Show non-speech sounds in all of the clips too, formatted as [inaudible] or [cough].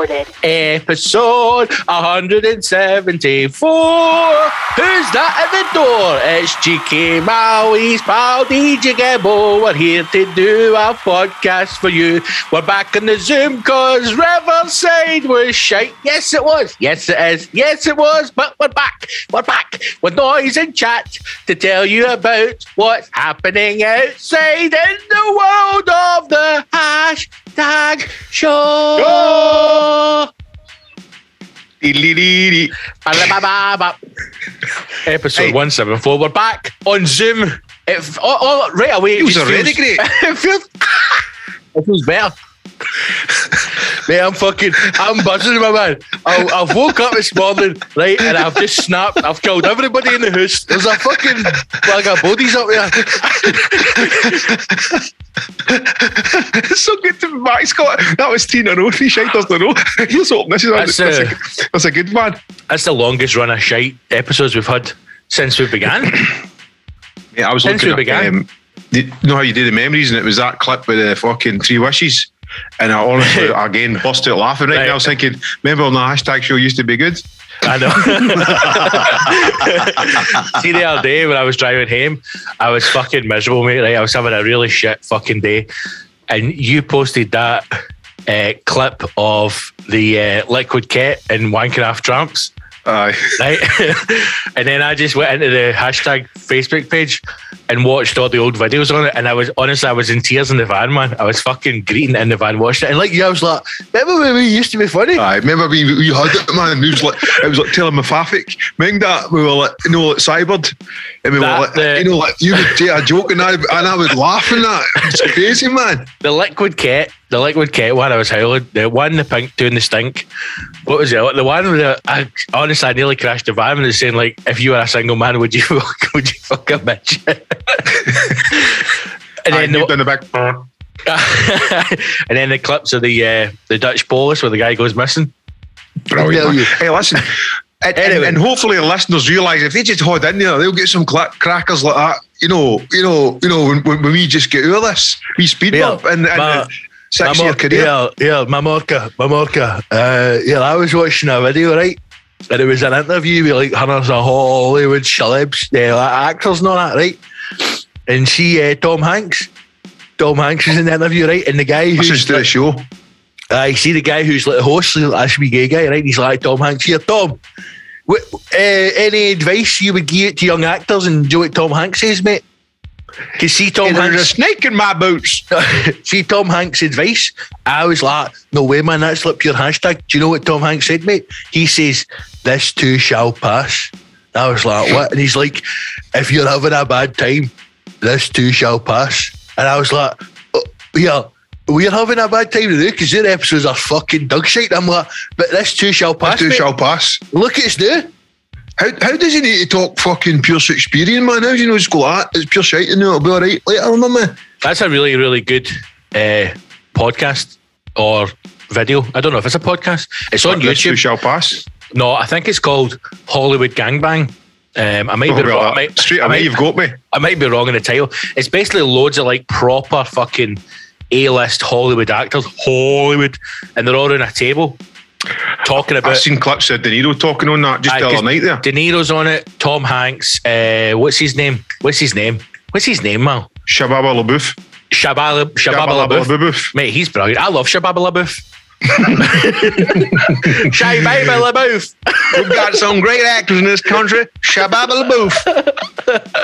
recorded. Episode 174. Who's that at the door? It's GK Maui's pal DJ Gebo. We're here to do a podcast for you. We're back in the Zoom because Riverside was shite. Yes, it was. Yes, it is. Yes, it was. But we're back. We're back with noise and chat to tell you about what's happening outside in the world of the hashtag show. Episode Hey. 174. We're back on Zoom. It, oh, oh, right away. It Feels just already feels, great. [laughs] it feels, it feels better. Mate, I'm fucking, I'm buzzing, in my man. I, I've woke up this morning, right, and I've just snapped. I've killed everybody in the house. There's a fucking bag of bodies up there. it's so good to be back, Scott. That was three in a row, three shiters in a row. [laughs] Here's hoping this is That's, that's, uh, a, that's a good one. That's the longest run of shite episodes we've had since we began. Yeah, I was Since looking we at, began. um, you know how you do the memories, and it was that clip with the fucking three wishes. And I honestly, [laughs] again, bust out laughing right, Right. now. I was thinking, remember when the hashtag show used to be good? I know. [laughs] See, the other day when I was driving home, I was fucking miserable, mate. Right? I was having a really shit fucking day. And you posted that uh, clip of the uh, liquid cat and wanking off tramps, Aye. [laughs] right? [laughs] and then I just went into the hashtag Facebook page and watched all the old videos on it. And I was honestly, I was in tears in the van, man. I was fucking greeting in the van, watching it. And like you, I was like, remember when we used to be funny? I remember we, we had it, man. It was like it was like telemorphic. Remember that we were like, you know, like cybered, and we That, were like, the- you know, like you would take a joke and I and I would laugh and that. It's crazy, man. [laughs] The liquid cat, the liquid cat one I was howling. The one, the pink, doing the stink. What was it? The one with the, I honestly, I nearly crashed the van and it's saying like, if you were a single man, would you [laughs] would you fuck a bitch? [laughs] and I then the, in the back. [laughs] and then the clips of the uh, the Dutch police where the guy goes missing. Brilliant. tell man. you. Hey, listen. And, and- Anyway. and hopefully the listeners realise if they just hold in there, they'll get some cla- crackers like that. You know, you know, you know. When, when, when we just get out of this, we speed Yeah, bump and, and ma- the six year career. Yeah, yeah, Mamorka, Mamorka. Uh, yeah, I was watching a video, right? And it was an interview with like hundreds of Hollywood celebs, yeah, like actors and all that, right? And she, uh, Tom Hanks, Tom Hanks is in the interview, right? And the guy who's to the like, show. I see the guy who's like the host, like, that should be gay guy, right? He's like Tom Hanks here, Tom. What, uh, any advice you would give to young actors and do what Tom Hanks says, mate? Cause see Tom Hey, there's a snake in my boots. [laughs] See Tom Hanks' advice. I was like, no way, man, that's like pure hashtag. Do you know what Tom Hanks said, mate? He says, This too shall pass. I was like, what? And he's like, if you're having a bad time, this too shall pass. And I was like, oh, yeah, we're having a bad time today because their episodes are fucking dog shit. I'm like, but this too shall pass. This too mate. shall pass. Look at us now. How, how does he need to talk fucking pure Shakespearean, man? How do you know it's go like that? It's pure shite and it'll be all right later on, man. That's a really, really good uh, podcast or video. I don't know if it's a podcast. It's on YouTube. shall pass. No, I think it's called Hollywood Gangbang. Um, I might be Oh, well, wrong. I might, straight I might- you've got me. I might be wrong in the title. It's basically loads of like proper fucking A-list Hollywood actors, Hollywood, and they're all around a table talking I've about. seen clips of De Niro talking on that just Aye, the other night there. De Niro's on it. Tom Hanks. Uh, what's his name? What's his name? What's his name, Mal? Shababa LaBeouf. Shabala Shababa LaBeouf. LaBeouf. Mate, he's brilliant. I love Shababa LaBeouf. [laughs] Shababa LaBeouf. We've got some great actors in this country. Shababa LaBeouf. [laughs]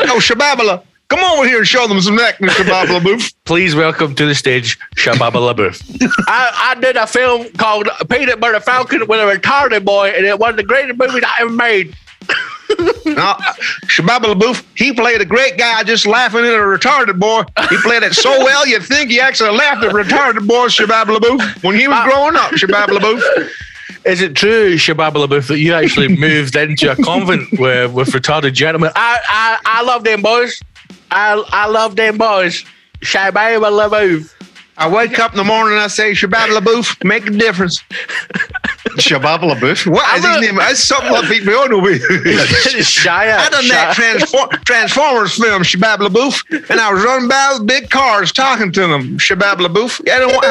Oh, Shababala. Come over here and show them some acting, [laughs] Shababa LaBeouf. Please welcome to the stage Shababa LaBeouf. [laughs] I, I did a film called Peanut Butter Falcon with a retarded boy, and it was the greatest movie I ever made. [laughs] Now, Shababa LaBeouf, he played a great guy just laughing at a retarded boy. He played it so well, you'd think he actually laughed at retarded boy, Shababa LaBeouf, when he was ah. growing up, Shababa LaBeouf. Is it true, Shababa LaBeouf, that you actually moved into a convent with, with retarded gentlemen? I, I, I love them boys. I, I love them boys. Shababa LaBeouf. I wake up in the morning and I say, Shababa LaBeouf, make a difference. [laughs] Shabab LaBeouf. What is his name? That's something that beat me on over [laughs] Shia. I done that Transform- Transformers film, Shabab LaBeouf, and I was running by with big cars talking to them, Shabab LaBeouf. I don't want,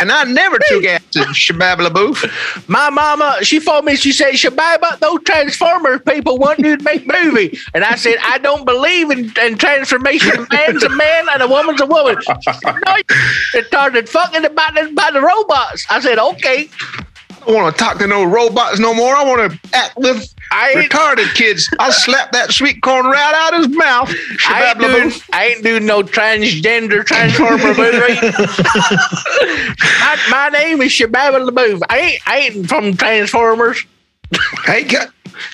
and I never took acid, Shabab LaBeouf. My mama, she phoned me. She said, Shababa, those Transformers people want you to make movie. And I said, I don't believe in, in transformation. A man's a man and a woman's a woman. She said, no, you started fucking about the, about the robots. I said, okay. I don't want to talk to no robots no more. I want to act with I ain't, retarded kids. I'll slap that sweet corn right out of his mouth. I ain't, Shabab doing, I ain't doing no transgender transformer movie. [laughs] my, my name is Shababa LaBeouf. I ain't, I ain't from Transformers. Hey, God,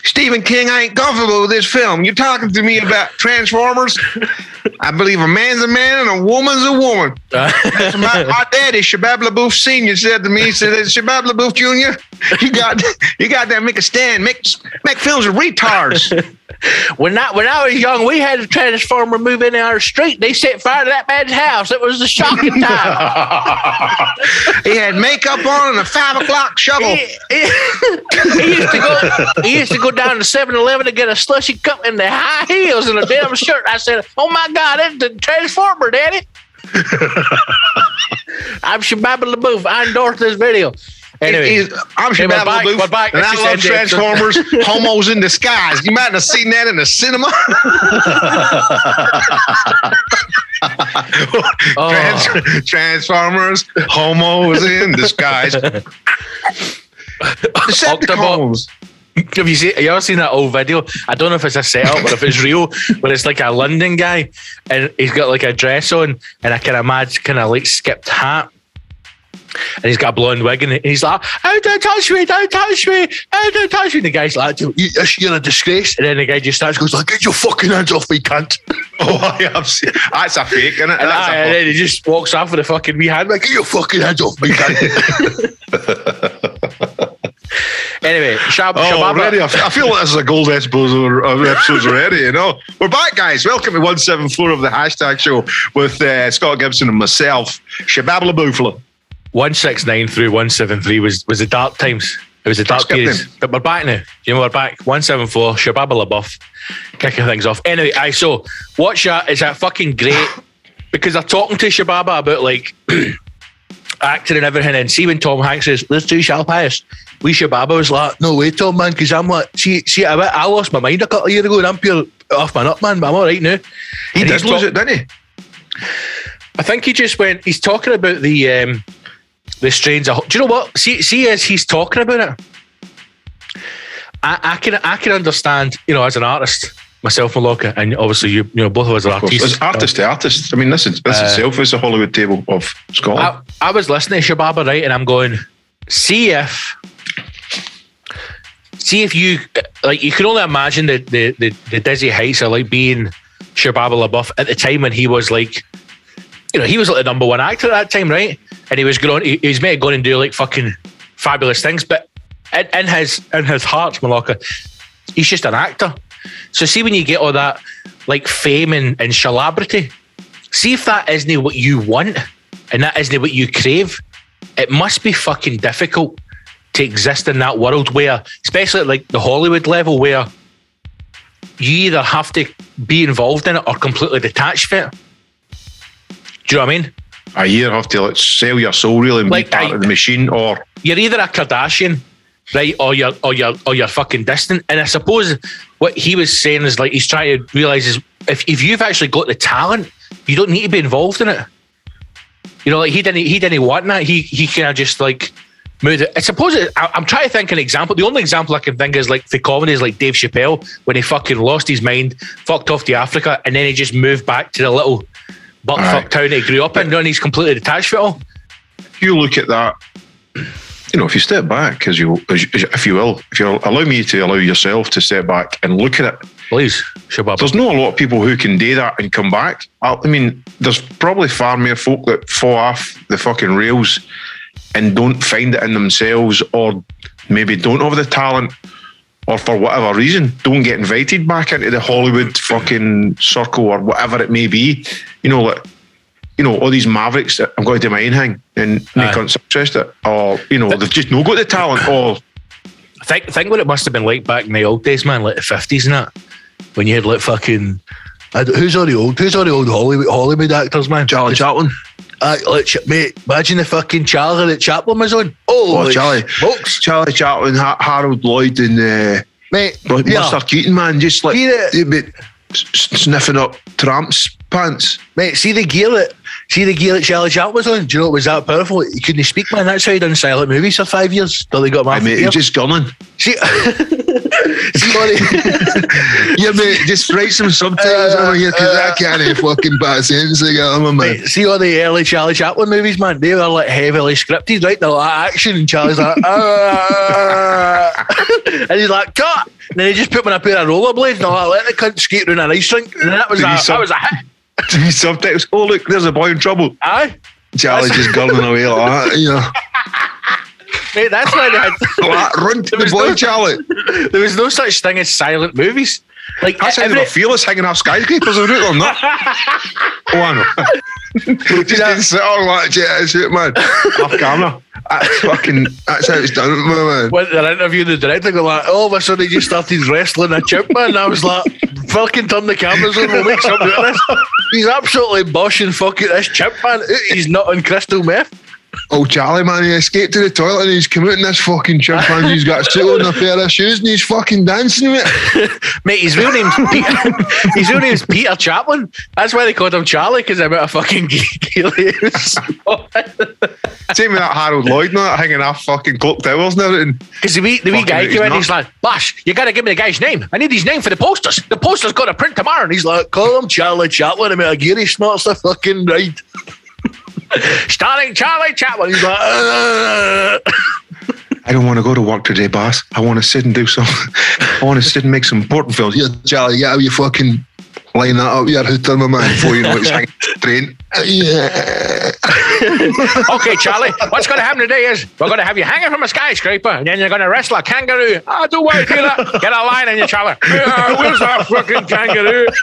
Stephen King, I ain't comfortable with this film. You're talking to me about Transformers. I believe a man's a man and a woman's a woman. Uh, [laughs] That's my, my daddy, Shabab LaBeouf Senior, said to me, he said, Shabab LaBeouf Jr., [laughs] you got you got to make a stand, make make films with retards. [laughs] When I when I was young, we had a transformer move in our street. They set fire to that man's house. It was a shocking [laughs] time. he had makeup on and a five o'clock shovel. he, he- he used to go. He used to go down to 7-Eleven to get a slushy cup in the high heels and a denim shirt. I said, "Oh my God, it's the transformer, Daddy." I'm Shababa LaBeouf. I endorse this video. Anyway, He's- I'm Hey, we're Shabab back, LaBeouf, back. and I love. Transformers, [laughs] homos in disguise. You might have seen that in the cinema. [laughs] [laughs] Oh. Trans- Transformers, homos in disguise. Decepticons. Have you seen? Have you ever seen that old video? I don't know if it's a setup or if it's real, but it's like a London guy, and he's got like a dress on, and I can imagine kind of like skipped hat, and he's got a blonde wig, and he's like, "Oh, don't touch me! Don't touch me! Oh, don't touch me!" And the guy's like, "You- "You're a disgrace!" And then the guy just starts goes like, "Get your fucking hands off me, cunt!" [laughs] Oh, seen. That's a fake, isn't it? And, That's I- a and then he just walks off with a fucking wee hand like, "Get your fucking hands off me, cunt!" [laughs] anyway, Shab- Oh, Shababa- already. I feel like this is a gold episode episodes already, you know. We're back, guys. Welcome to 174 of the hashtag show with uh, Scott Gibson and myself, Shabab LaBoufla. 169 through 173 was, was the dark times. It was the dark periods. them. But we're back now. You know, we're back. 174, Shababa LaBeouf, kicking things off. Anyway, I so watch that. Is that fucking great? [laughs] Because they're talking to Shababa about like [clears throat] acting and everything. And see when Tom Hanks says, let's do Shal Pius. We Shababa was like, no way, Tom, man, because I'm like, see, see, I, I lost my mind a couple of years ago and I'm pure off my nut, man, but I'm all right now. He And did lose talk- it, didn't he? I think he just went. He's talking about the um, the strains. Of, do you know what? See, see, as he's talking about it, I, I can I can understand. You know, as an artist myself, Malaka, and obviously you, you know, both of us are Of artists. As artist to artist. I mean, this is this Uh, itself is the Hollywood table of Scotland. I, I was listening to Shababa right, and I'm going, see if, see if you like. You can only imagine the the the, the dizzy heights of like being Shababa LaBeouf at the time when he was like, you know, he was like the number one actor at that time, right? And he was going, he, he was meant to go and do like fucking fabulous things, but in, in his in his heart, Malaka, he's just an actor. So see when you get all that like fame and, and celebrity, see if that isn't what you want and that isn't what you crave, it must be fucking difficult to exist in that world where, especially at like the Hollywood level, where you either have to be involved in it or completely detached from it. Do you know what I mean? I either have to like, sell your soul really and Like, be part I- of the machine, or You're either a Kardashian, right, or you're or you're or you're fucking distant. And I suppose what he was saying is like he's trying to realize is if, if you've actually got the talent, you don't need to be involved in it. You know, like he didn't he didn't want that. He he kind of just like moved it. I suppose it, I, I'm trying to think an example. The only example I can think is like for comedy is like Dave Chappelle when he fucking lost his mind, fucked off to Africa, and then he just moved back to the little Aye. fuck town he grew up in, and he's completely detached from it all. if you look at that, you know, if you step back, as you, as you if you will, if you allow me to allow yourself to step back and look at it, Please, Shabab. there's not a lot of people who can do that and come back. I, I mean, there's probably far more folk that fall off the fucking rails and don't find it in themselves, or maybe don't have the talent, or for whatever reason, don't get invited back into the Hollywood fucking circle or whatever it may be. You know, like you know, all these mavericks that I'm going to do my own thing and they Aye. make us interested, or you know, they've just not got the talent, [coughs] or Think think what it must have been like back in the old days, man, like the fifties and that, when you had like fucking. Uh, who's all the old? Who's all the old Hollywood Hollywood actors, man? Charlie Chaplin. Uh, like, mate, imagine the fucking Charlie that Chaplin was on. Oh, Oh, Charlie. smokes, Charlie Chaplin, ha- Harold Lloyd, and uh, mate. But yeah, Keaton, man, just like See the- they'd be s- sniffing up tramps' pants. mate. See the gear that, see the gear that Charlie Chaplin was on. Do you know it was that powerful? He couldn't speak, man. That's why he done silent movies for five years till they got him I off mean, the gear. he's just gunning. See, [laughs] he- [laughs] Yeah, mate, just write some subtitles Uh, over here because uh, I can't fucking pass sense together, man. Mate, see all the early Charlie Chaplin movies, man. They were like heavily scripted, right? They're like action, and Charlie's like, [laughs] "Ah." and he's like, cut. And then he just put him in a pair of rollerblades and that. Let the cunt skate around an ice rink. And that was, a, that was a hit. [laughs] These subtitles. Oh, look, there's a boy in trouble. Aye. Charlie just gunning away like that, you know. [laughs] Mate, that's why they had. [laughs] Like, run to the boy, no- Charlie. There was no such thing as silent movies. Like, That's how they were fearless hanging off skyscrapers and on that. oh, I know. just didn't sit on like yeah, shit, man. Off camera. That's fucking, that's how it's done, man. when they're interviewing the director, go like, "Oh, all of a sudden he just started wrestling a chimp, man." And I was like, "Fucking turn the cameras on, we'll make something of this." He's absolutely boshing fucking this chimp, man. He's not on crystal meth. Oh, Charlie, man, he escaped to the toilet and he's come out in this fucking chimpanzee. [laughs] He's got a suit on, a pair of shoes, and he's fucking dancing with. [laughs] Mate, his real name's Peter. [laughs] his real name's Peter Chaplin. That's why they called him Charlie because I'm out of fucking gear. Same with that Harold Lloyd, not hanging off fucking clock towers and everything. Because the wee, the wee guy came in, he's like, Bosh, you gotta give me the guy's name. I need his name for the posters. The posters got to print tomorrow. And he's like, call him Charlie Chaplin. I'm out of gear. He snorts the fucking ride. [laughs] Starring Charlie Chaplin. He's like, "Uh." [laughs] I don't want to go to work today, boss. I want to sit and do some. I want to sit and make some important films. Yeah, Charlie, yeah, you fucking line that up. Yeah, who's done my man before you know it's hanging off the train. Yeah. okay, Charlie, what's going to happen today is we're going to have you hanging from a skyscraper and then you're going to wrestle a kangaroo. I don't want to do that. Get a line in you, Charlie. Yeah, where's that fucking kangaroo? [laughs]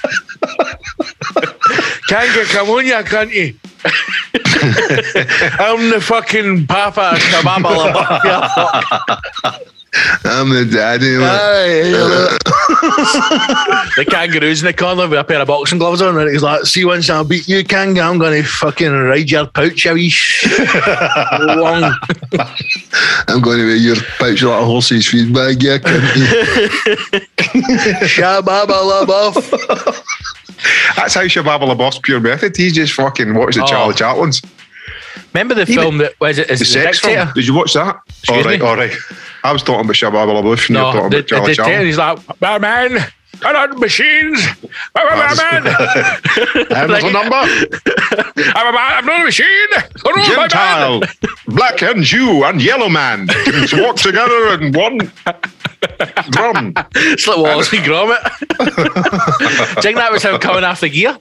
Kangaroo, come on, ya can't you cunty. I'm the fucking papa. I'm the daddy. Aye, [laughs] the kangaroo's in the corner with a pair of boxing gloves on, and he's like, "See, once I beat you, kangaroo, I'm going to fucking ride your pouch, you wee sh- long." [laughs] I'm going to be your pouch like a horse's feed bag. Yeah, Shababa buff. [laughs] That's how Shababa boss pure method. He's just fucking watched the Oh. Charlie Chaplin's. Remember the film that was it? Is The it the sex Dictator? film. Did you watch that? Excuse all right, me? all right. I was talking about Shababa LaBeouf and you're No, talking the, about the Charlie Dictator. Chaplin. He's like, "My man, I not machines. I'm [laughs] a man. And there's a number. I'm a man. I'm not a machine. I'm not a man." Gentile, black and Jew and yellow man can walk together in one drum. It's like Wallace and Gromit. [laughs] Do you think that was him coming after the gear?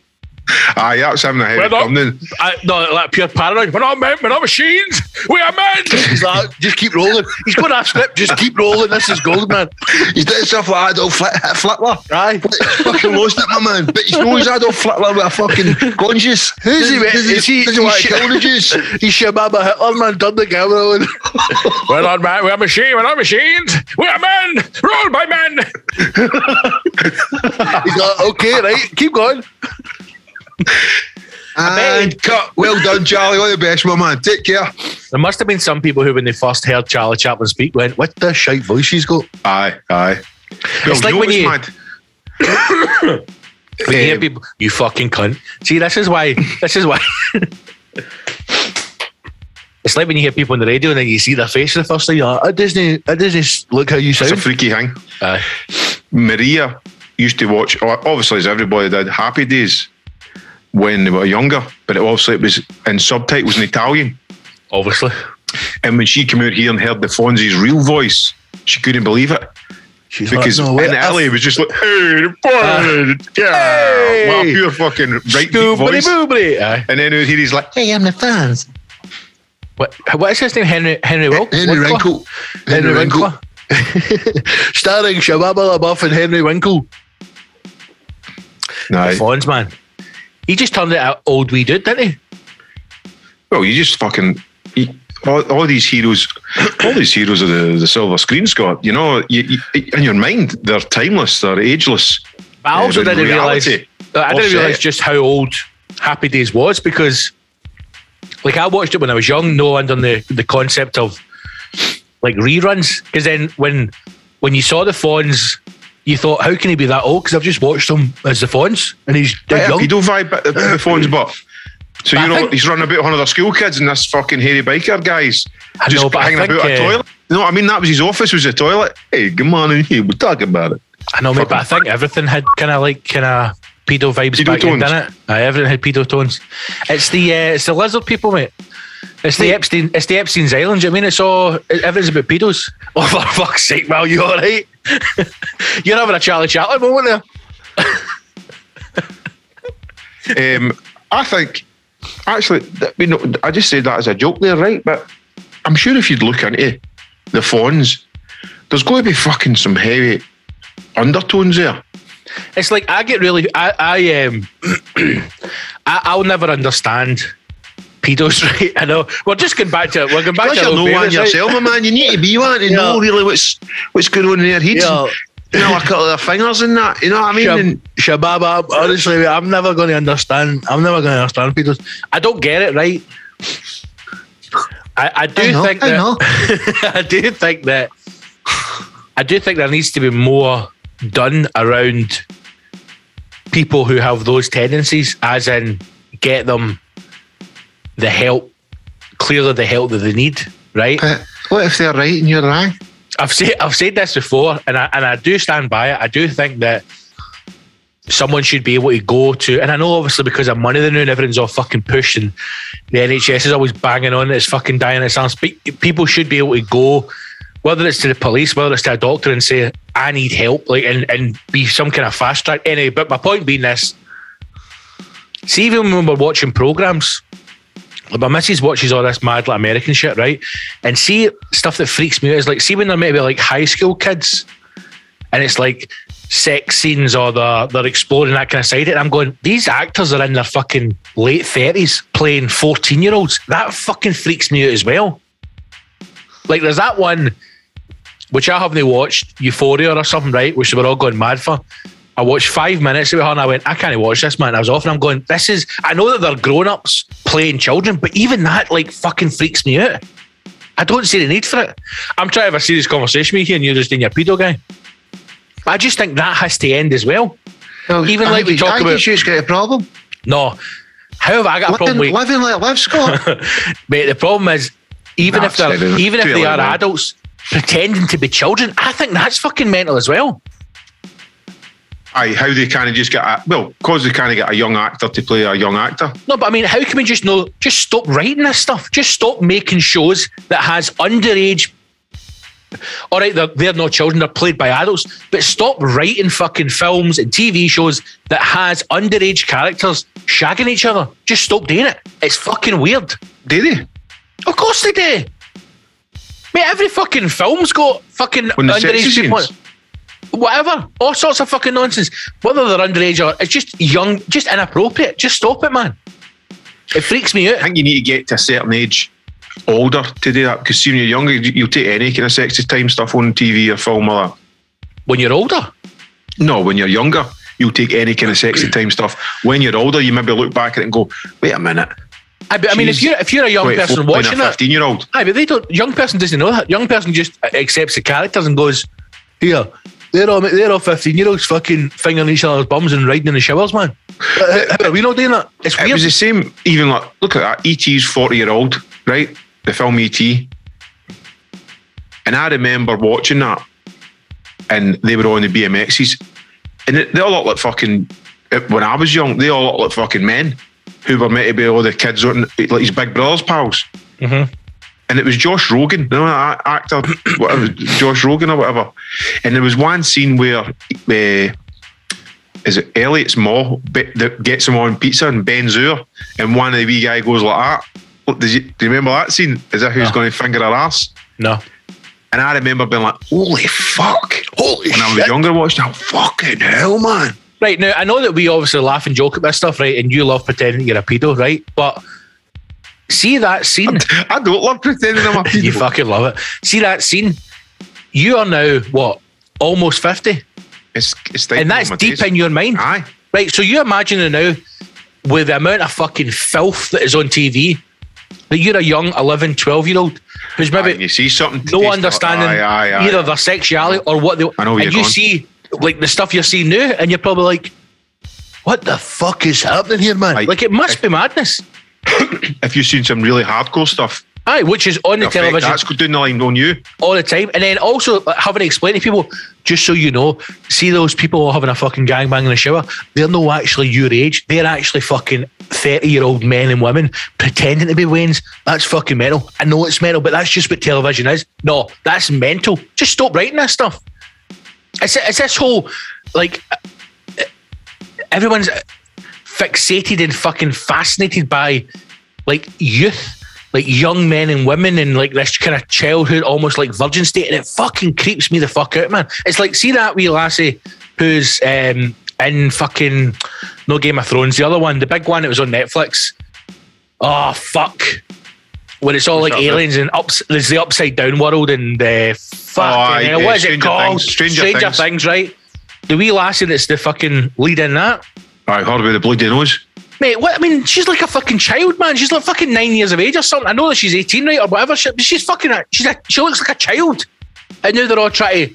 Ah, Aye, that's him the heavy We're not. I, no, like pure paranoid. We're not men. We're not machines. We are men. He's like, just keep rolling. He's going off script. Just keep rolling. This is gold, man. He's doing stuff like Adolf Flit- uh, Hitler. Aye. fucking lost it, my man. But he's no, he's Adolf Hitler with a fucking conscious. Who's he, mate? Does Is he- Does he want he's to kill the Jews? [laughs] He's Shababa Hitler, man. Turn the camera on. we're not men. We're machines. We're not machines. We are men. Ruled by men. [laughs] He's like, okay, right. Keep going. And cut. Well done, Charlie. All the best, my man. Take care. There must have been some people who, when they first heard Charlie Chaplin speak, went, "What the shite voice she's got?" Aye, aye. It's like when you- mad. [coughs] When you hear Um, people, you fucking cunt. See, this is why. This is why. [laughs] it's like when you hear people on the radio and then you see their face for the first time. You're like, "It doesn't. It doesn't look how you sound. It's a sound." freaky thing. Aye. Maria used to watch, obviously, as everybody did, Happy Days when they were younger, but it obviously it was in subtitles in Italian. obviously. And when she came out here and heard the Fonzie's real voice, she couldn't believe it. She's Because like, "No, what in Italy, it was just like, hey, boy, ah. yeah, Hey. well, pure fucking right deep Doobly voice. boobly. Aye. And then out here he's like, hey, I'm the fans. What, what is his name? Henry Henry Wil- Henry Winkle. Henry Winkler. [laughs] Starring Shababa LaBeouf and Henry Winkle. No, Fonz, man. He just turned it out old we did, didn't he? well, you just fucking. He, all, all these heroes, [coughs] all these heroes of the, the silver screen, Scott. You know, you, you, in your mind, they're timeless, they're ageless. But I also Uh, didn't realize. reality, I didn't realize just how old Happy Days was because, like, I watched it when I was young, no under the the concept of like reruns. Because then when when you saw the Fonz, you thought, how can he be that old? Because I've just watched him as the Fonz, and he's dead young. pedo vibe the, the phone's butt. So But you know think- he's running about one of their school kids and this fucking hairy biker guys I just know, but hanging think, about a uh, toilet. You know what I mean? That was his office. Was a toilet. Hey, good morning. in here. We'll talk about it. I know, mate, but I think everything had kind of like kind of pedo vibes Pedo back then, tones. didn't it? Aye, everything had pedo tones. It's the uh, it's the lizard people, mate. It's the Epstein. It's the Epstein's Island. I mean, it's all everything's about pedos. [laughs] Oh, for fuck's sake, Mal, you all right? [laughs] You're having a Charlie Chaplin moment there. [laughs] Um, I think actually, you know, I just said that as a joke there, right? But I'm sure if you'd look into the Fonz, there's going to be fucking some heavy undertones there. It's like I get really. I I um. [clears throat] I, I'll never understand pedos, right? I know. We're just going back to it. we're going back to you're our no one right? yourself, my man. You need to be one to [laughs] Yeah. know really what's what's going on in their heads. Yeah. You know, a couple of their fingers in that. You know what I mean? Shab- And Shababa, honestly, I'm never going to understand. I'm never going to understand Peters. I don't get it, right? I, I do I know, think I that know. [laughs] I do think that I do think there needs to be more done around people who have those tendencies, as in get them the help, clearly the help that they need, right? But what if they're right and you're wrong? I've said I've said this before, and I and I do stand by it. I do think that someone should be able to go to, and I know obviously because of money, the new and everything's all fucking pushed, and the NHS is always banging on. It's fucking dying. It sounds. But people should be able to go, whether it's to the police, whether it's to a doctor, and say, "I need help," like and and be some kind of fast track. Anyway, but my point being this: see, even when we're watching programs, my missus watches all this mad like American shit, right? And see stuff that freaks me out is like see when they're maybe like high school kids and it's like sex scenes or they're, they're exploring that kind of side. And I'm going, these actors are in their fucking late 30s playing 14 year olds. That fucking freaks me out as well. Like there's that one which I haven't watched, Euphoria or something, right? Which we're all going mad for. I watched five minutes of it and I went, I can't watch this, man. I was off and I'm going, this is, I know that they're grown ups playing children, but even that like fucking freaks me out. I don't see the need for it. I'm trying to have a serious conversation with you and you're just in your pedo guy. I just think that has to end as well. Even like we talk I about- you've got a problem. No. How have I got a problem with living like live, Scott. [laughs] Mate, the problem is even if they're even if they are adults pretending to be children, I think that's fucking mental as well. Aye, how they kind of just get a, well, because they kind of get a young actor to play a young actor. No, but I mean, how can we just know? Just stop writing this stuff. Just stop making shows that has underage. All right, they're, they're not children; they're played by adults. But stop writing fucking films and TV shows that has underage characters shagging each other. Just stop doing it. It's fucking weird. Do they? Of course they do. Mate, every fucking film's got fucking underage. Whatever, all sorts of fucking nonsense. Whether they're underage or it's just young, just inappropriate. Just stop it, man. It freaks me out. I think you need to get to a certain age older to do that because when you're younger, you- you'll take any kind of sexy time stuff on TV or film or that. When you're older, No, when you're younger, you'll take any kind of sexy time stuff. When you're older, you maybe look back at it and go, wait a minute. I, I mean, if you're if you're a young person watching a it, 15 year old. aye, but they don't. Young person doesn't know that. Young person just accepts the characters and goes, "Here, they're all they're all fifteen year olds fucking fingering each other's bums and riding in the showers, man." How are we not doing that? It's It was the same, even like, look at that. E.T.'s 40 year old, right? The film E.T. And I remember watching that and they were on the BMXs. And they, they all look like fucking, uh, when I was young, they all look like fucking men who were meant to be all the kids, like his big brother's pals. Mhm. And it was Josh Rogan, you know that actor, [coughs] whatever, Josh Rogan or whatever. And there was one scene where, uh, is it Elliot's Ma that gets him on pizza and bends her, and one of the wee guy goes like that. Look, Did you, do you remember that scene? As if he was No. going to finger her ass. no. And I remember being like, holy fuck. Holy When I was younger watching that, fucking hell, man. Right now, I know that we obviously laugh and joke at this stuff, right? And you love pretending you're a pedo, right? But see that scene. [laughs] I don't love pretending I'm a pedo. you fucking love it. See that scene. You are now what? Almost fifty, It's, it's and that's deep in your mind, Aye. right? So you imagine it now with the amount of fucking filth that is on TV. That you're a young 11, 12 year old who's maybe and you see something. no understanding Aye, aye, aye. either their sexuality or what they I know and you're you going. see like the stuff you're seeing now and you're probably like what the fuck is happening here man like it must be madness [coughs] If you've seen some really hardcore stuff, aye which is on the effect, television. that's down the line on you. all the time. And then also like, having to explain to people just so you know see those people having a fucking gangbang in the shower? They're not actually your age. They're actually fucking 30 year old men and women pretending to be Waynes. That's fucking mental. I know it's mental but that's just what television is. No that's mental. Just stop writing that stuff. It's, it's this whole like uh, everyone's fixated and fucking fascinated by like youth like young men and women and like this kind of childhood, almost like virgin state, and it fucking creeps me the fuck out, man. It's like see that wee lassie who's um, in fucking no Game of Thrones, the other one, the big one that was on Netflix. Oh fuck. When it's all What's like aliens and ups, there's the upside down world and uh, fuck. aye, hell, yeah, what is it called? Things, Stranger Things. right? The wee lassie that's the fucking lead in that. I heard about the bloody nose. Mate, what I mean, she's like a fucking child, man. She's like fucking nine years of age or something. I know that she's eighteen, right, or whatever. She, but she's fucking. A, she's a, she looks like a child. And now they're all trying to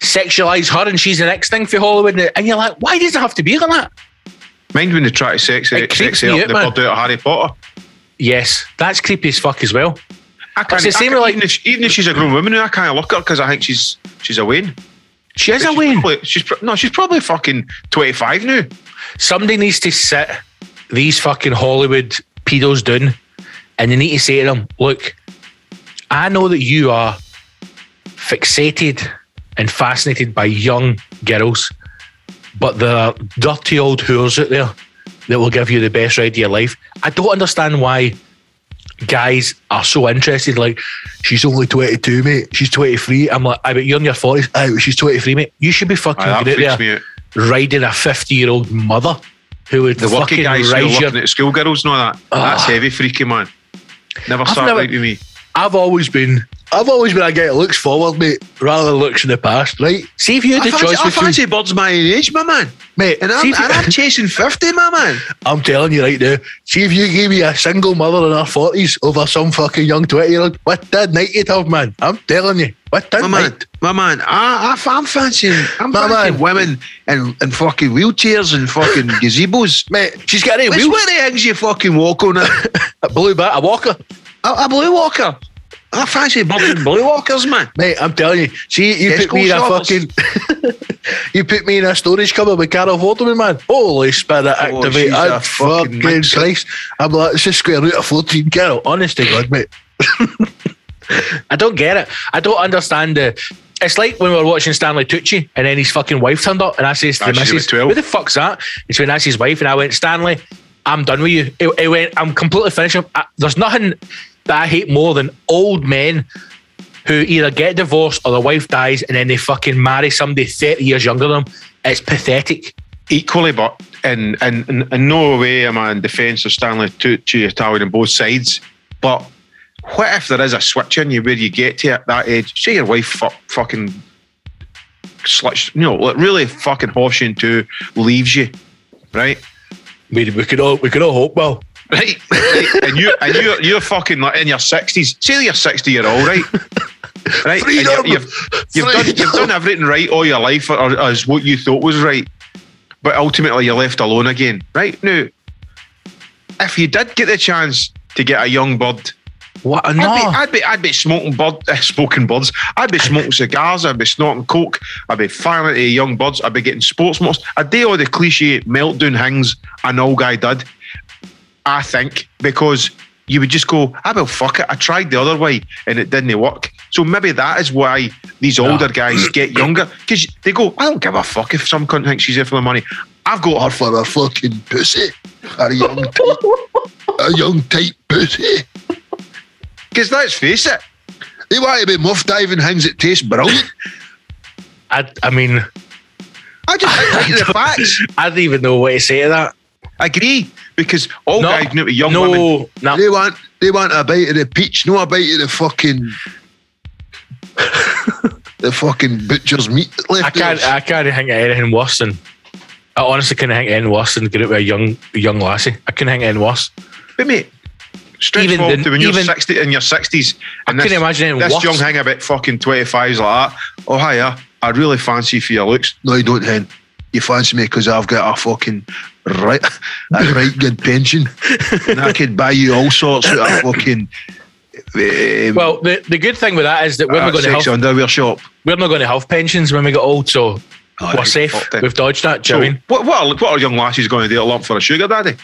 sexualize her, and she's the next thing for Hollywood. And you're like, why does it have to be like that? Mind when they try to sex It it, sex me up out, the man. bird out of Harry Potter. Yes, that's creepy as fuck as well. I can't, the same I like- even, if, even if she's a grown woman, I can't look at her because I think she's she's a Wayne. She is a She's Wayne. Probably, she's no, she's probably fucking twenty five now. Somebody needs to sit these fucking Hollywood pedos down, and they need to say to them, "Look, I know that you are fixated and fascinated by young girls, but there are dirty old whores out there that will give you the best ride of your life. I don't understand why guys are so interested. Like, she's only 22, mate. She's 23. I'm like, I bet you're in your 40s. Aye, but she's 23, mate. You should be fucking Aye, that freaks there me out. Riding a 50 year old mother who would The fucking guys who are ride your at schoolgirls and all that. That's Ah. heavy freaky, man. Never I've started never- right with me. I've always been, I've always been a guy that looks forward, mate, rather than looks in the past, right? See if you had I the fancy, choice I between, fancy birds my age, my man. mate, And I'm, you- and I'm chasing 50, my man. [laughs] I'm telling you right now, see if you gave me a single mother in her forties over some fucking young twenty year old, what the night you'd have, man? I'm telling you, what that My man, my man, I, I, I'm fancying, I'm My fancying man. women in, in fucking wheelchairs and fucking [laughs] gazebos. Mate, she's got a Which wheel, way the eggs you fucking walk on? A, [laughs] a blue bat, a walker. a, a blue walker. I fancy birds and blue walkers, man. Mate, I'm telling you, see, you Tesco put me in a fucking, [laughs] you put me in a storage cupboard with Carol Vorderman, man. Holy spirit, Oh, activate! I'd fucking fucking. Christ. I'm like, it's a square root of 14, Carol. Honest to God, mate. [laughs] I don't get it. I don't understand the. It's like when we were watching Stanley Tucci and then his fucking wife turned up and I says to the missus, about 12. Who the fuck's that? It's when that's his wife and I went, Stanley, I'm done with you. It, it went, I'm completely finished. I, there's nothing that I hate more than old men who either get divorced or the wife dies and then they fucking marry somebody 30 years younger than them. It's pathetic. Equally, but in, in, in, in no way am I in defence of Stanley Tucci Italian on both sides. But what if there is a switch in you where you get to at that age? Say your wife fuck, fucking sluts, you know, like really fucking horse you into, leaves you, right? We, we could all we could all hope well. Right, and you and you're you're fucking like in your sixties. Say you're sixty year old, right? Right, Freedom! you've you've done you've done everything right all your life, or, as what you thought was right, but ultimately you're left alone again. Right now, if you did get the chance to get a young bird, What? I'd, be, I'd be I'd be smoking bird, uh, smoking birds. I'd be smoking [laughs] cigars. I'd be snorting coke. I'd be firing at the young birds. I'd be getting sports motors. I'd do all the cliche meltdown things an old guy did. I think because you would just go, ah, I will fuck it. I tried the other way and it didn't work. So maybe that is why these older guys [coughs] get younger because they go, I don't give a fuck if some cunt thinks she's here for the money. I've got her for a fucking pussy, a young [laughs] tight, a young tight pussy. Because let's face it, they want to be muff diving things that taste brilliant. [laughs] I, I mean, I just think [laughs] the facts. I don't even know what to say to that. Agree, because all No, guys know young no, women. no. They want, They want a bite of the peach, no a bite of the fucking [laughs] the fucking butcher's meat left. I can't. I can't think of anything worse than. I honestly can't think of anything worse than getting out with a young young lassie. I couldn't think of anything worse. But mate, stretch Even forward the- to when you're 60 in your 60s. And couldn't imagine anything this worse. young hang about fucking 25s like that. Oh, hiya. I really fancy for your looks. No, you don't, hen. You fancy me because I've got a fucking right, a right good pension. and I could buy you all sorts of fucking. Um, Well, the, the good thing with that is that we're uh, not going to have underwear shop. we're not going to have pensions when we get old, so Oh, we're right, safe. We've dodged that. Know what I mean? what, what, are, what are young lassies going to do a lump for a sugar daddy?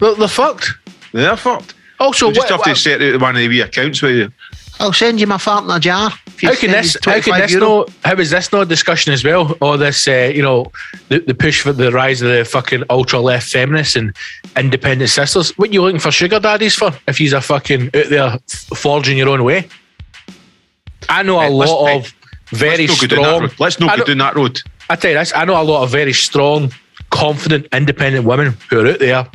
Well, they're fucked. They're fucked. Also, You just what, have to what- set out one of the wee accounts with you. I'll send you my fart in a jar. if you how can this? How can this euro. no? How is this not a discussion as well? Or this, uh, you know, the, the push for the rise of the fucking ultra left feminists and independent sisters. What are you looking for sugar daddies for? If he's a fucking out there f- forging your own way. I know a Hey, lot hey, of very Let's not go down that strong. Let's not go don't- down that road. I tell you this, I know a lot of very strong, confident, independent women who are out there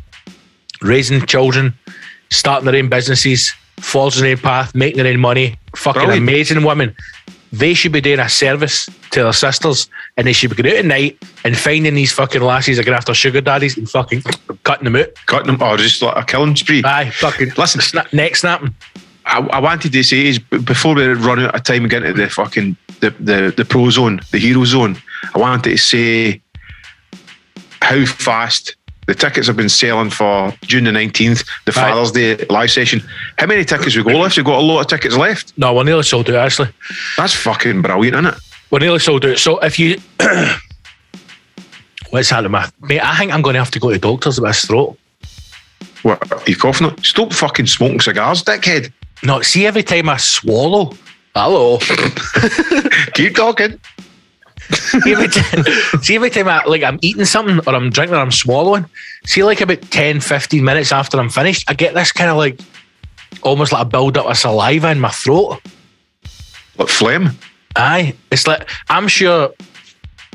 raising children, starting their own businesses, forging their own path, making their own money, fucking Brilliant. amazing women. They should be doing a service to their sisters and they should be going out at night and finding these fucking lassies that are going after sugar daddies and fucking cutting them out. Cutting them, or just like a killing spree. Aye, fucking Listen. sna- neck snapping. I, I wanted to say is before we run out of time and get into the fucking the, the, the pro zone, the hero zone, I wanted to say how fast the tickets have been selling for June the 19th, the Right. Father's Day live session. How many tickets we got left? We've got a lot of tickets left. No, we're nearly sold out actually. That's fucking brilliant, isn't it? We're nearly sold out. So if you [coughs] what's happening, my mate? I think I'm going to have to go to doctors about his throat. What, are you coughing? it? Stop fucking smoking cigars, dickhead. No, see every time I swallow. Hello. [laughs] Keep talking. [laughs] see, every time, see every time I like I'm eating something or I'm drinking or I'm swallowing. See like about 10, 15 minutes after I'm finished, I get this kind of like almost like a build up of saliva in my throat. Like phlegm. Aye, it's like I'm sure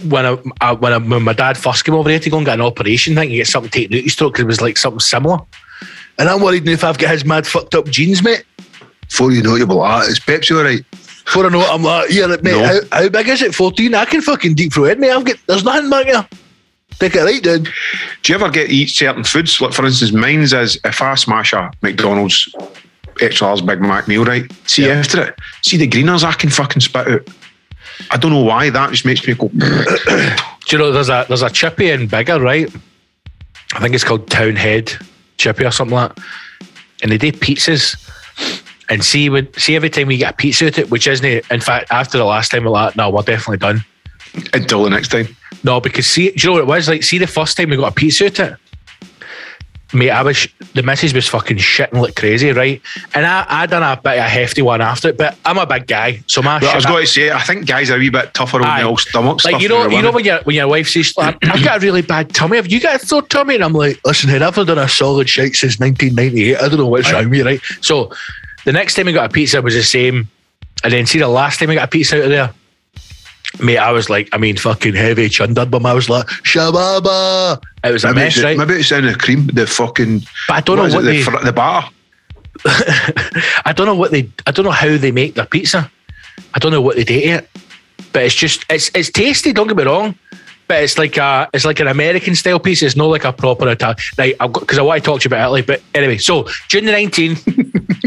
when I, I when I, when my dad first came over here to go and get an operation, I think he get something taken out his throat because it was like something similar. And I'm worried now if I've got his mad fucked up genes, mate. Before you know it, you'll be like, "Ah, is Pepsi all right? Before I know I'm like, yeah, mate, No. how, how big is it? 14? I can fucking deep throat it, mate. I've got, there's nothing back here. Take it right, dude. Do you ever get to eat certain foods? Like, for instance, mine's is if I smash a McDonald's extra large Big Mac meal, right? See after it, see the greeners I can fucking spit out. I don't know why that just makes me go. Do you know there's a there's a chippy in bigger, right? I think it's called Town Head Chippy or something like that. And they do pizzas. And see when see every time we get a pizza out it, which isn't in fact after the last time we're like, no, we're definitely done. Until the next time. No, because see, do you know what it was? Like, see the first time we got a pizza out it, mate, I was the message was fucking shitting like crazy, right? And I I done a bit of a hefty one after it, but I'm a big guy, so my But I was going to say, I think guys are a wee bit tougher on the old stomach like you know, you know when your when your wife says, "I've I've got a really bad tummy. Have you got a sore tummy?" And I'm like, "Listen, I've never done a solid shake since 1998. I don't know what's wrong with you, right?" So the next time we got a pizza was the same, and then see the last time we got a pizza out of there, mate, I was like, I mean, fucking heavy chundered, but I was like, "Shababa." It was a mess, right? maybe it's in the cream, the fucking. But I don't know what it, they, the, fr- the batter. [laughs] I don't know what they, I don't know how they make their pizza. I don't know what they do to it, but it's just, it's it's tasty. Don't get me wrong, but it's like a, it's like an American style piece. It's not like a proper Italian. Right, because I want to talk to you about Italy. But anyway, so June the nineteenth,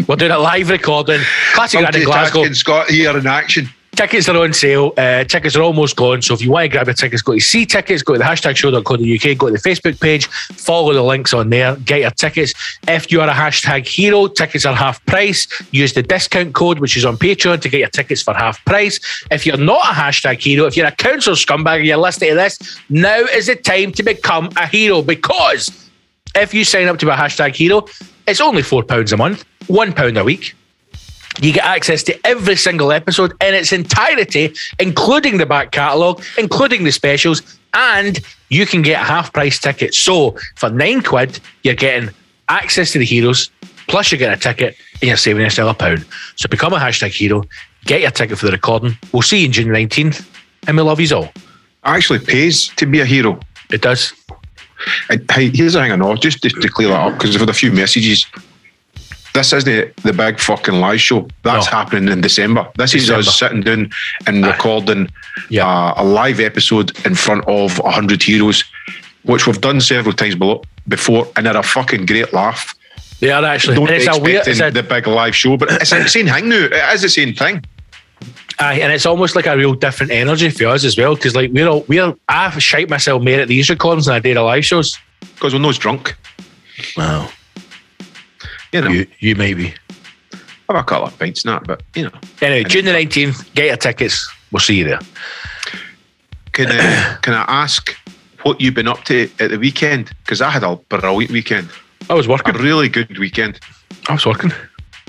we're doing a live recording. Classic in Glasgow. Scott here in action. Tickets are on sale. Uh, tickets are almost gone. So if you want to grab your tickets, go to see tickets, go to the hashtag show.co.uk, go to the Facebook page, follow the links on there, get your tickets. If you are a hashtag hero, tickets are half price. Use the discount code, which is on Patreon, to get your tickets for half price. If you're not a hashtag hero, if you're a council scumbag and you're listening to this, now is the time to become a hero because if you sign up to a hashtag hero, it's only £4 a month, £1 a week. You get access to every single episode in its entirety, including the back catalogue, including the specials, and you can get a half price tickets. So for nine quid, you're getting access to the heroes, plus you're getting a ticket, and you're saving yourself a pound. So become a hashtag hero, get your ticket for the recording. We'll see you in June 19th, and we love you all. Actually pays to be a hero. It does. And hey, here's the thing I know, just to, to clear that up, because I've had a few messages. This isn't the big fucking live show. That's No. happening in December. This is us sitting down and recording Yeah. uh, a live episode in front of 100 heroes, which we've done several times below, before and had a fucking great laugh. They are actually. Don't it's a expect weird. It's a, the big live show, but it's the same thing now. It is the same thing. aye, and it's almost like a real different energy for us as well. Because like we're all we're I shite myself more at these recordings than I did at live shows. Because we're not drunk. Wow. You know, You you maybe. have a couple of pints, not, but you know. Anyway, June the nineteenth. Get your tickets. We'll see you there. Can I, uh, [coughs] can I ask what you've been up to at the weekend? Because I had a brilliant weekend, I was working. a really good weekend. I was working.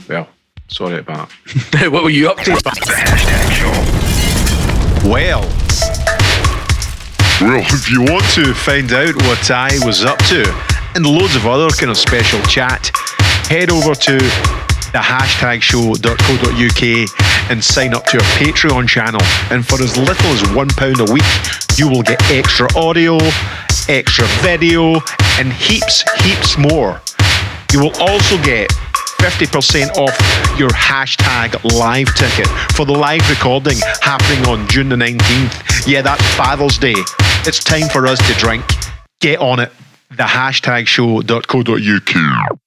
Well, sorry about that. [laughs] what were you up to? Well, well, if you want to find out what I was up to and loads of other kind of special chat, head over to the hashtag show.co.uk and sign up to our Patreon channel. And for as little as £1 a week, you will get extra audio, extra video, and heaps, heaps more. You will also get 50% off your hashtag live ticket for the live recording happening on June the 19th. Yeah, that's Father's Day. It's time for us to drink. Get on it. The hashtag show.co.uk.